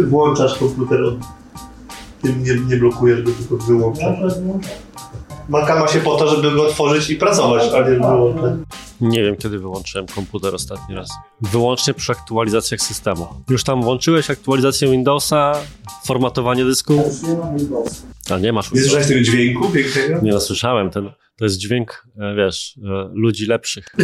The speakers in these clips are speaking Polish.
ty włączasz komputer od... Ty nie, nie blokujesz go, tylko wyłączasz. Maca ma się po to, żeby go otworzyć i pracować, a nie wyłączać. Nie wiem, kiedy wyłączyłem komputer ostatni raz. Wyłącznie przy aktualizacjach systemu. Już tam włączyłeś aktualizację Windowsa, formatowanie dysku? A nie masz Nie słyszałeś tego dźwięku pięknego? Nie no, słyszałem. Ten, to jest dźwięk, e, wiesz, e, ludzi lepszych.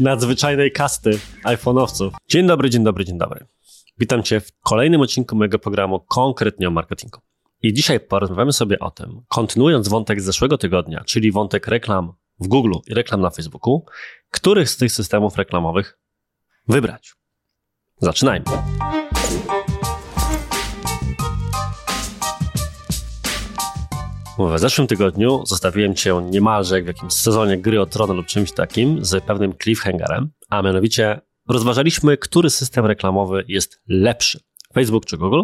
Nadzwyczajnej kasty iPhone'owców. Dzień dobry, dzień dobry, dzień dobry. Witam Cię w kolejnym odcinku mojego programu konkretnie o marketingu. I dzisiaj porozmawiamy sobie o tym, kontynuując wątek z zeszłego tygodnia, czyli wątek reklam w Google i reklam na Facebooku, których z tych systemów reklamowych wybrać. Zaczynajmy. W zeszłym tygodniu zostawiłem Cię niemalże jak w jakimś sezonie gry o tron lub czymś takim z pewnym cliffhangerem, a mianowicie rozważaliśmy, który system reklamowy jest lepszy, Facebook czy Google.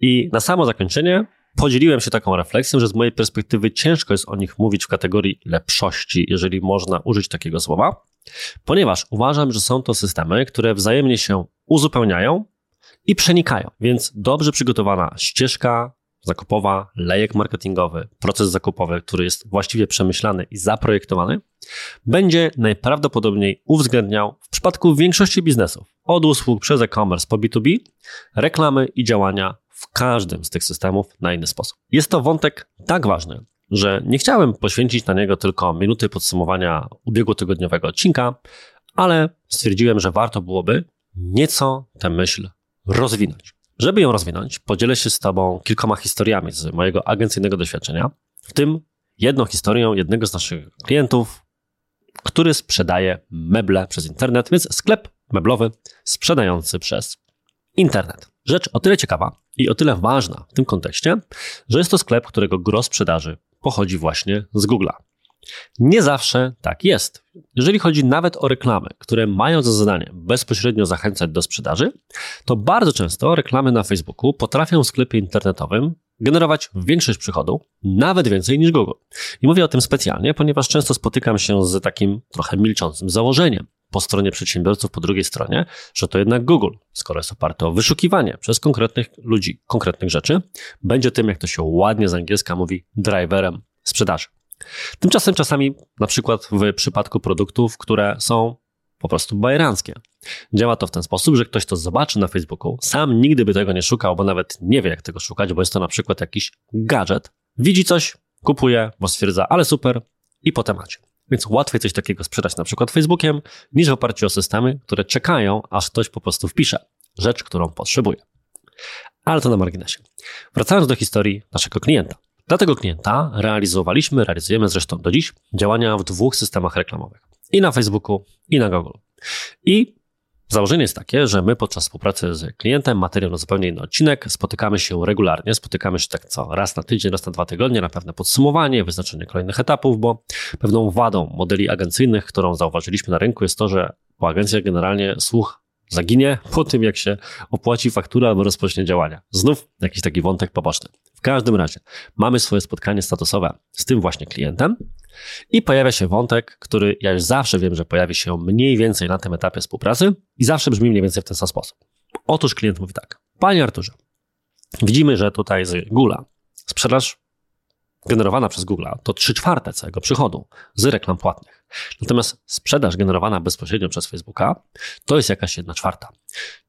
I na samo zakończenie podzieliłem się taką refleksją, że z mojej perspektywy ciężko jest o nich mówić w kategorii lepszości, jeżeli można użyć takiego słowa, ponieważ uważam, że są to systemy, które wzajemnie się uzupełniają i przenikają. Więc dobrze przygotowana ścieżka zakupowa, lejek marketingowy, proces zakupowy, który jest właściwie przemyślany i zaprojektowany, będzie najprawdopodobniej uwzględniał w przypadku większości biznesów, od usług przez e-commerce po B2B, reklamy i działania w każdym z tych systemów na inny sposób. Jest to wątek tak ważny, że nie chciałem poświęcić na niego tylko minuty podsumowania ubiegłotygodniowego odcinka, ale stwierdziłem, że warto byłoby nieco tę myśl rozwinąć. Żeby ją rozwinąć, podzielę się z Tobą kilkoma historiami z mojego agencyjnego doświadczenia, w tym jedną historią jednego z naszych klientów, który sprzedaje meble przez internet, więc sklep meblowy sprzedający przez internet. Rzecz o tyle ciekawa i o tyle ważna w tym kontekście, że jest to sklep, którego gros sprzedaży pochodzi właśnie z Google'a. Nie zawsze tak jest. Jeżeli chodzi nawet o reklamy, które mają za zadanie bezpośrednio zachęcać do sprzedaży, to bardzo często reklamy na Facebooku potrafią w sklepie internetowym generować większość przychodu, nawet więcej niż Google. I mówię o tym specjalnie, ponieważ często spotykam się z takim trochę milczącym założeniem po stronie przedsiębiorców, po drugiej stronie, że to jednak Google, skoro jest oparte o wyszukiwanie przez konkretnych ludzi, konkretnych rzeczy, będzie tym, jak to się ładnie z angielska mówi, driverem sprzedaży. Tymczasem czasami, na przykład w przypadku produktów, które są po prostu bajeranckie. Działa to w ten sposób, że ktoś to zobaczy na Facebooku, sam nigdy by tego nie szukał, bo nawet nie wie, jak tego szukać, bo jest to na przykład jakiś gadżet. Widzi coś, kupuje, bo stwierdza, ale super, i po temacie. Więc łatwiej coś takiego sprzedać na przykład Facebookiem, niż w oparciu o systemy, które czekają, aż ktoś po prostu wpisze rzecz, którą potrzebuje. Ale to na marginesie. Wracając do historii naszego klienta. Dla tego klienta realizowaliśmy, realizujemy zresztą do dziś działania w dwóch systemach reklamowych. I na Facebooku, i na Google. I założenie jest takie, że my podczas współpracy z klientem, materiał na zupełnie inny odcinek, spotykamy się regularnie, spotykamy się tak co raz na tydzień, raz na dwa tygodnie, na pewne podsumowanie, wyznaczenie kolejnych etapów, bo pewną wadą modeli agencyjnych, którą zauważyliśmy na rynku jest to, że po agencjach generalnie słuch zaginie po tym, jak się opłaci faktura albo rozpocznie działania. Znów jakiś taki wątek poboczny. W każdym razie mamy swoje spotkanie statusowe z tym właśnie klientem i pojawia się wątek, który ja już zawsze wiem, że pojawi się mniej więcej na tym etapie współpracy i zawsze brzmi mniej więcej w ten sam sposób. Otóż klient mówi tak. Panie Arturze, widzimy, że tutaj z Gula sprzedaż generowana przez Google to 3 czwarte całego przychodu z reklam płatnych. Natomiast sprzedaż generowana bezpośrednio przez Facebooka to jest jakaś jedna czwarta.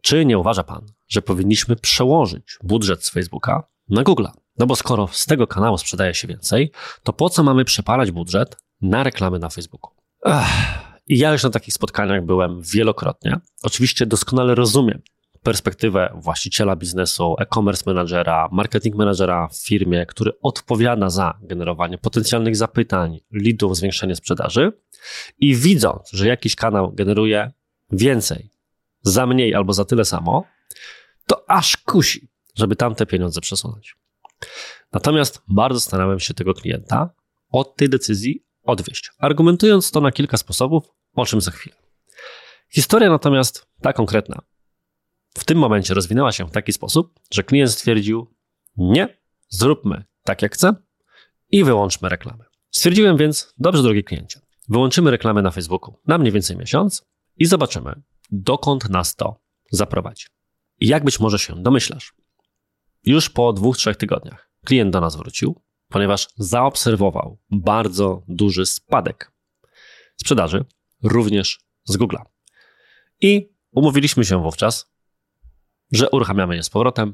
Czy nie uważa Pan, że powinniśmy przełożyć budżet z Facebooka na Google? No bo skoro z tego kanału sprzedaje się więcej, to po co mamy przepalać budżet na reklamy na Facebooku? Ech. I ja już na takich spotkaniach byłem wielokrotnie. Oczywiście doskonale rozumiem, perspektywę właściciela biznesu, e-commerce managera, marketing managera w firmie, który odpowiada za generowanie potencjalnych zapytań, leadów, zwiększenie sprzedaży i widząc, że jakiś kanał generuje więcej, za mniej albo za tyle samo, to aż kusi, żeby tamte pieniądze przesunąć. Natomiast bardzo starałem się tego klienta od tej decyzji odwieść, argumentując to na kilka sposobów, o czym za chwilę. Historia natomiast ta konkretna w tym momencie rozwinęła się w taki sposób, że klient stwierdził: Nie, zróbmy tak jak chcę i wyłączmy reklamę. Stwierdziłem więc: Dobrze, drogi kliencie, wyłączymy reklamę na Facebooku na mniej więcej miesiąc i zobaczymy, dokąd nas to zaprowadzi. I jak być może się domyślasz, już po dwóch, trzech tygodniach klient do nas wrócił, ponieważ zaobserwował bardzo duży spadek sprzedaży, również z Google'a. I umówiliśmy się wówczas, że uruchamiamy je z powrotem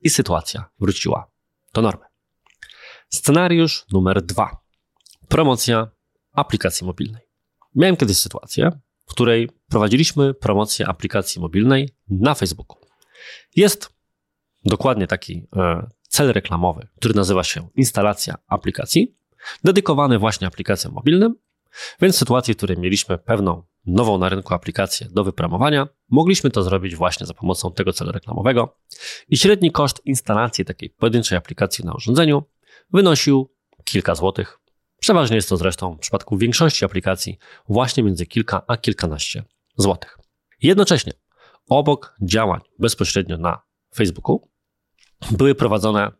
i sytuacja wróciła do normy. Scenariusz numer dwa. Promocja aplikacji mobilnej. Miałem kiedyś sytuację, w której prowadziliśmy promocję aplikacji mobilnej na Facebooku. Jest dokładnie taki e, cel reklamowy, który nazywa się instalacja aplikacji, dedykowany właśnie aplikacjom mobilnym, więc w sytuacji, w której mieliśmy pewną nową na rynku aplikację do wypromowania, mogliśmy to zrobić właśnie za pomocą tego celu reklamowego i średni koszt instalacji takiej pojedynczej aplikacji na urządzeniu wynosił kilka złotych. Przeważnie jest to zresztą w przypadku większości aplikacji właśnie między kilka a kilkanaście złotych. Jednocześnie obok działań bezpośrednio na Facebooku były prowadzone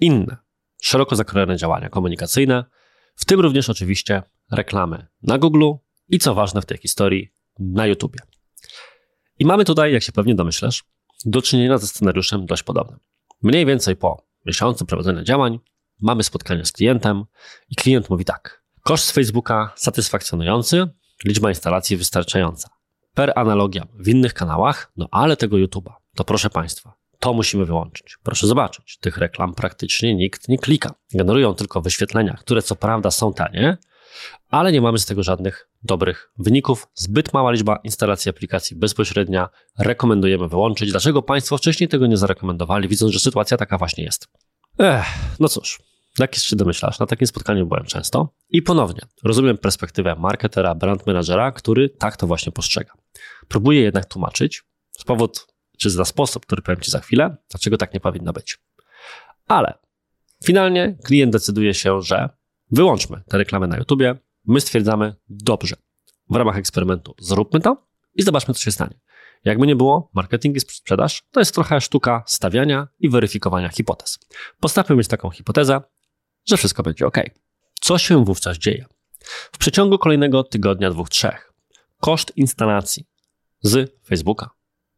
inne, szeroko zakrojone działania komunikacyjne, w tym również oczywiście reklamy na Google i co ważne w tej historii, na YouTube. I mamy tutaj, jak się pewnie domyślasz, do czynienia ze scenariuszem dość podobnym. Mniej więcej po miesiącu prowadzenia działań mamy spotkanie z klientem i klient mówi tak. Koszt z Facebooka satysfakcjonujący, liczba instalacji wystarczająca. Per analogia w innych kanałach, no ale tego YouTube'a, to proszę Państwa, to musimy wyłączyć. Proszę zobaczyć, tych reklam praktycznie nikt nie klika. Generują tylko wyświetlenia, które co prawda są tanie, ale nie mamy z tego żadnych dobrych wyników. Zbyt mała liczba instalacji aplikacji bezpośrednia rekomendujemy wyłączyć. Dlaczego Państwo wcześniej tego nie zarekomendowali, widząc, że sytuacja taka właśnie jest? Ech, no cóż, jak się domyślasz, na takim spotkaniu byłem często i ponownie rozumiem perspektywę marketera, brand managera, który tak to właśnie postrzega. Próbuję jednak tłumaczyć z powód, czy za sposób, który powiem Ci za chwilę, dlaczego tak nie powinno być. Ale finalnie klient decyduje się, że wyłączmy te reklamy na YouTubie, my stwierdzamy, dobrze, w ramach eksperymentu zróbmy to i zobaczmy, co się stanie. Jakby nie było, marketing i sprzedaż to jest trochę sztuka stawiania i weryfikowania hipotez. Postawmy mieć taką hipotezę, że wszystko będzie ok. Co się wówczas dzieje? W przeciągu kolejnego tygodnia, dwóch, trzech, koszt instalacji z Facebooka,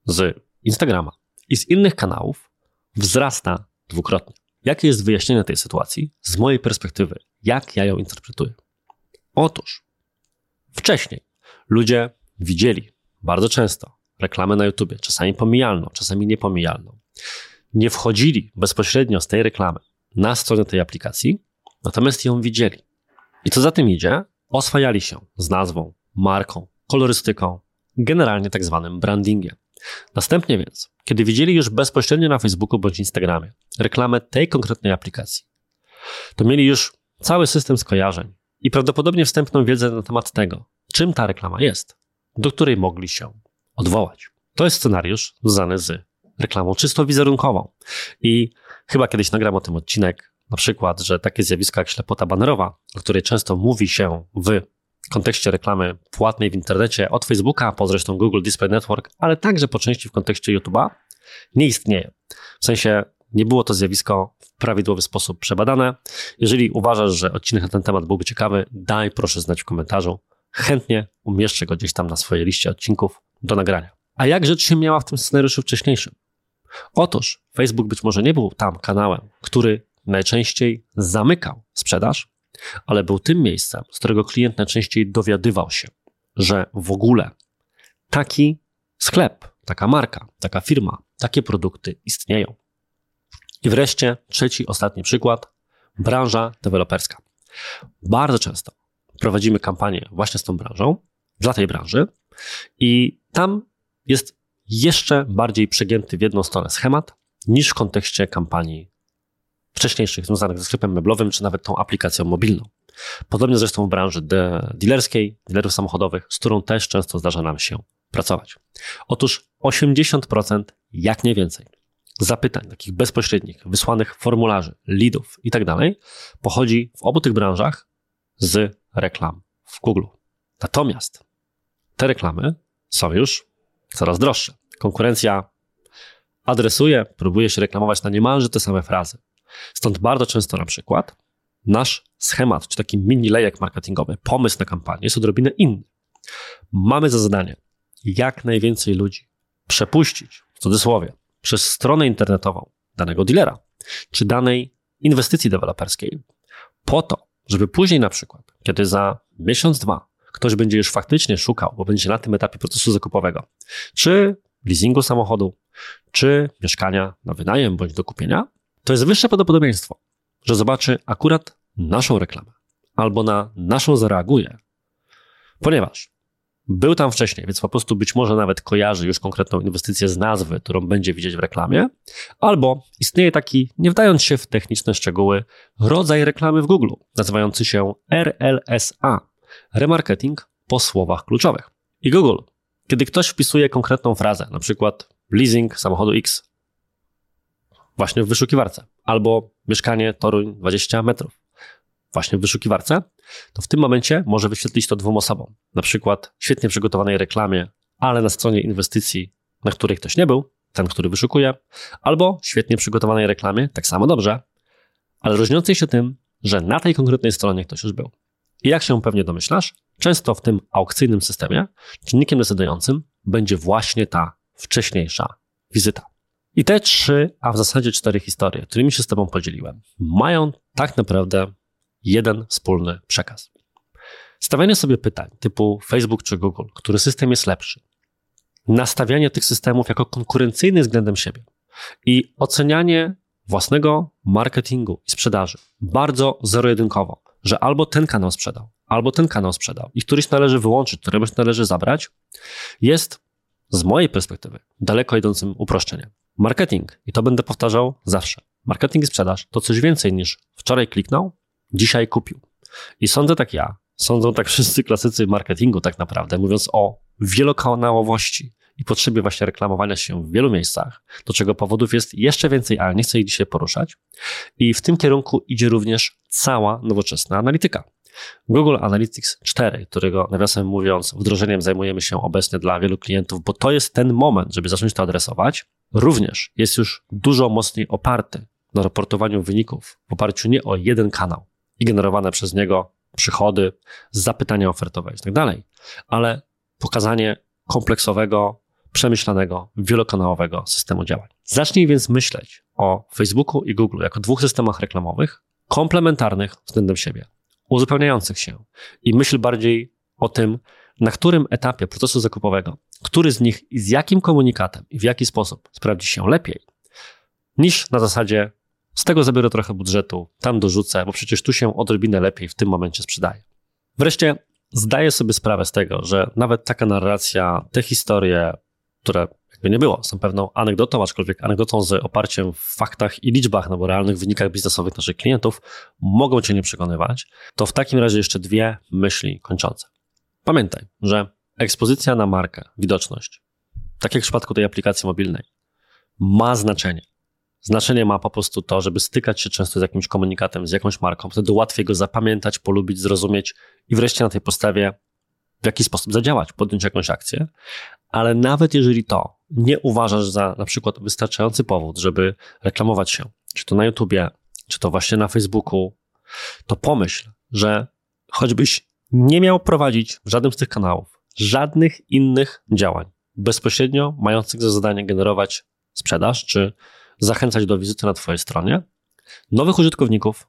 z Instagrama i z innych kanałów wzrasta dwukrotnie. Jakie jest wyjaśnienie tej sytuacji z mojej perspektywy? Jak ja ją interpretuję? Otóż wcześniej ludzie widzieli bardzo często reklamę na YouTube, czasami pomijalną, czasami niepomijalną. Nie wchodzili bezpośrednio z tej reklamy na stronę tej aplikacji, natomiast ją widzieli. I co za tym idzie, oswajali się z nazwą, marką, kolorystyką, generalnie tak zwanym brandingiem. Następnie więc, kiedy widzieli już bezpośrednio na Facebooku bądź Instagramie reklamę tej konkretnej aplikacji, to mieli już cały system skojarzeń i prawdopodobnie wstępną wiedzę na temat tego, czym ta reklama jest, do której mogli się odwołać. To jest scenariusz związany z reklamą czysto wizerunkową. I chyba kiedyś nagram o tym odcinek, na przykład, że takie zjawisko jak ślepota banerowa, o której często mówi się w kontekście reklamy płatnej w internecie od Facebooka, po zresztą Google Display Network, ale także po części w kontekście YouTube'a, nie istnieje. W sensie nie było to zjawisko w prawidłowy sposób przebadane. Jeżeli uważasz, że odcinek na ten temat byłby ciekawy, daj proszę znać w komentarzu. Chętnie umieszczę go gdzieś tam na swojej liście odcinków do nagrania. A jak rzecz się miała w tym scenariuszu wcześniejszym? Otóż Facebook być może nie był tam kanałem, który najczęściej zamykał sprzedaż, ale był tym miejscem, z którego klient najczęściej dowiadywał się, że w ogóle taki sklep, taka marka, taka firma, takie produkty istnieją. I wreszcie trzeci, ostatni przykład branża deweloperska. Bardzo często prowadzimy kampanię właśnie z tą branżą, dla tej branży, i tam jest jeszcze bardziej przegięty w jedną stronę schemat niż w kontekście kampanii wcześniejszych związanych ze sklepem meblowym, czy nawet tą aplikacją mobilną. Podobnie zresztą w branży de dealerskiej, dealerów samochodowych, z którą też często zdarza nam się pracować. Otóż 80%, jak nie więcej, zapytań takich bezpośrednich, wysłanych formularzy, leadów i tak pochodzi w obu tych branżach z reklam w Google. Natomiast te reklamy są już coraz droższe. Konkurencja adresuje, próbuje się reklamować na niemalże te same frazy. Stąd bardzo często na przykład nasz schemat, czy taki mini lejek marketingowy, pomysł na kampanię jest odrobinę inny. Mamy za zadanie jak najwięcej ludzi przepuścić w cudzysłowie, przez stronę internetową danego dealera czy danej inwestycji deweloperskiej, po to, żeby później na przykład, kiedy za miesiąc, dwa ktoś będzie już faktycznie szukał, bo będzie na tym etapie procesu zakupowego, czy leasingu samochodu, czy mieszkania na wynajem bądź do kupienia, to jest wyższe prawdopodobieństwo, że zobaczy akurat naszą reklamę albo na naszą zareaguje, ponieważ był tam wcześniej, więc po prostu być może nawet kojarzy już konkretną inwestycję z nazwy, którą będzie widzieć w reklamie, albo istnieje taki, nie wdając się w techniczne szczegóły, rodzaj reklamy w Google, nazywający się RLSA remarketing po słowach kluczowych. I Google, kiedy ktoś wpisuje konkretną frazę, na przykład leasing samochodu X, właśnie w wyszukiwarce, albo mieszkanie Toruń 20 metrów, właśnie w wyszukiwarce, to w tym momencie może wyświetlić to dwóm osobom. Na przykład świetnie przygotowanej reklamie, ale na stronie inwestycji, na której ktoś nie był, ten, który wyszukuje, albo świetnie przygotowanej reklamie, tak samo dobrze, ale różniącej się tym, że na tej konkretnej stronie ktoś już był. I jak się pewnie domyślasz, często w tym aukcyjnym systemie czynnikiem decydującym będzie właśnie ta wcześniejsza wizyta. I te trzy, a w zasadzie cztery historie, którymi się z Tobą podzieliłem, mają tak naprawdę jeden wspólny przekaz. Stawianie sobie pytań typu Facebook czy Google, który system jest lepszy, nastawianie tych systemów jako konkurencyjny względem siebie i ocenianie własnego marketingu i sprzedaży bardzo zero-jedynkowo, że albo ten kanał sprzedał, albo ten kanał sprzedał i któryś należy wyłączyć, któregoś należy zabrać, jest z mojej perspektywy daleko idącym uproszczeniem. Marketing, i to będę powtarzał zawsze, marketing i sprzedaż to coś więcej niż wczoraj kliknął, dzisiaj kupił. I sądzę tak ja, sądzą tak wszyscy klasycy marketingu tak naprawdę, mówiąc o wielokanałowości i potrzebie właśnie reklamowania się w wielu miejscach, do czego powodów jest jeszcze więcej, ale nie chcę ich dzisiaj poruszać. I w tym kierunku idzie również cała nowoczesna analityka. Google Analytics 4, którego nawiasem mówiąc wdrożeniem zajmujemy się obecnie dla wielu klientów, bo to jest ten moment, żeby zacząć to adresować, również jest już dużo mocniej oparty na raportowaniu wyników w oparciu nie o jeden kanał i generowane przez niego przychody, zapytania ofertowe i tak dalej, ale pokazanie kompleksowego, przemyślanego, wielokanałowego systemu działań. Zacznij więc myśleć o Facebooku i Google jako dwóch systemach reklamowych, komplementarnych względem siebie, uzupełniających się i myśl bardziej o tym, na którym etapie procesu zakupowego, który z nich i z jakim komunikatem i w jaki sposób sprawdzi się lepiej, niż na zasadzie z tego zabiorę trochę budżetu, tam dorzucę, bo przecież tu się odrobinę lepiej w tym momencie sprzedaje. Wreszcie zdaję sobie sprawę z tego, że nawet taka narracja, te historie, które jakby nie było, są pewną anegdotą, aczkolwiek anegdotą z oparciem w faktach i liczbach, no bo realnych wynikach biznesowych naszych klientów, mogą Cię nie przekonywać, to w takim razie jeszcze dwie myśli kończące. Pamiętaj, że ekspozycja na markę, widoczność, tak jak w przypadku tej aplikacji mobilnej, ma znaczenie. Znaczenie ma po prostu to, żeby stykać się często z jakimś komunikatem, z jakąś marką, wtedy łatwiej go zapamiętać, polubić, zrozumieć i wreszcie na tej podstawie w jaki sposób zadziałać, podjąć jakąś akcję. Ale nawet jeżeli to nie uważasz za na przykład wystarczający powód, żeby reklamować się, czy to na YouTubie, czy to właśnie na Facebooku, to pomyśl, że choćbyś nie miał prowadzić w żadnym z tych kanałów żadnych innych działań bezpośrednio mających za zadanie generować sprzedaż, czy zachęcać do wizyty na Twojej stronie nowych użytkowników,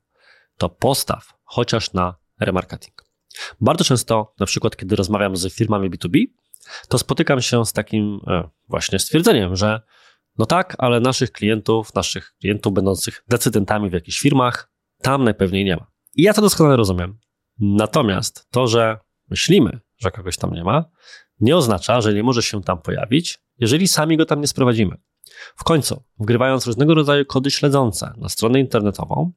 to postaw chociaż na remarketing. Bardzo często, na przykład, kiedy rozmawiam z firmami B2B, to spotykam się z takim e, właśnie stwierdzeniem, że no tak, ale naszych klientów, naszych klientów będących decydentami w jakichś firmach, tam najpewniej nie ma. I ja to doskonale rozumiem. Natomiast to, że myślimy, że kogoś tam nie ma, nie oznacza, że nie może się tam pojawić, jeżeli sami go tam nie sprowadzimy. W końcu, wgrywając różnego rodzaju kody śledzące na stronę internetową,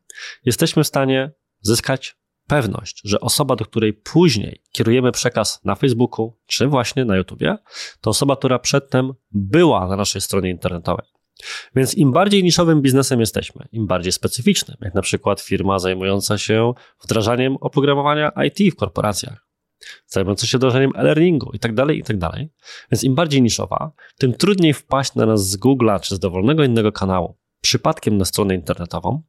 jesteśmy w stanie zyskać pewność, że osoba, do której później kierujemy przekaz na Facebooku czy właśnie na YouTubie, to osoba, która przedtem była na naszej stronie internetowej. Więc im bardziej niszowym biznesem jesteśmy, im bardziej specyficznym, jak na przykład firma zajmująca się wdrażaniem oprogramowania IT w korporacjach, zajmująca się wdrażaniem e-learningu i tak dalej, i tak. Więc im bardziej niszowa, tym trudniej wpaść na nas z Google'a czy z dowolnego innego kanału przypadkiem na stronę internetową,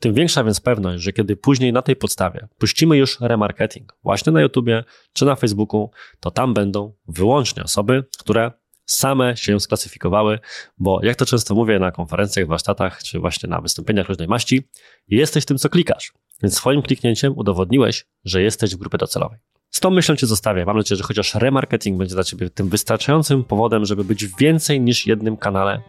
tym większa więc pewność, że kiedy później na tej podstawie puścimy już remarketing właśnie na YouTubie czy na Facebooku, to tam będą wyłącznie osoby, które same się sklasyfikowały, bo jak to często mówię na konferencjach, warsztatach, czy właśnie na wystąpieniach różnej maści, jesteś tym, co klikasz. Więc swoim kliknięciem udowodniłeś, że jesteś w grupie docelowej. Z tą myślą Cię zostawię. Mam nadzieję, że chociaż remarketing będzie dla Ciebie tym wystarczającym powodem, żeby być w więcej niż jednym kanale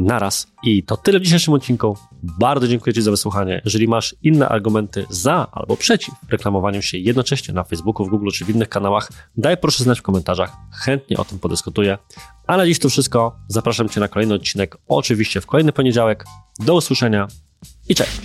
naraz. I to tyle w dzisiejszym odcinku. Bardzo dziękuję Ci za wysłuchanie. Jeżeli masz inne argumenty za albo przeciw reklamowaniu się jednocześnie na Facebooku, w Google czy w innych kanałach, daj proszę znać w komentarzach. Chętnie o tym podyskutuję. A na dziś to wszystko. Zapraszam Cię na kolejny odcinek, oczywiście w kolejny poniedziałek. Do usłyszenia i cześć!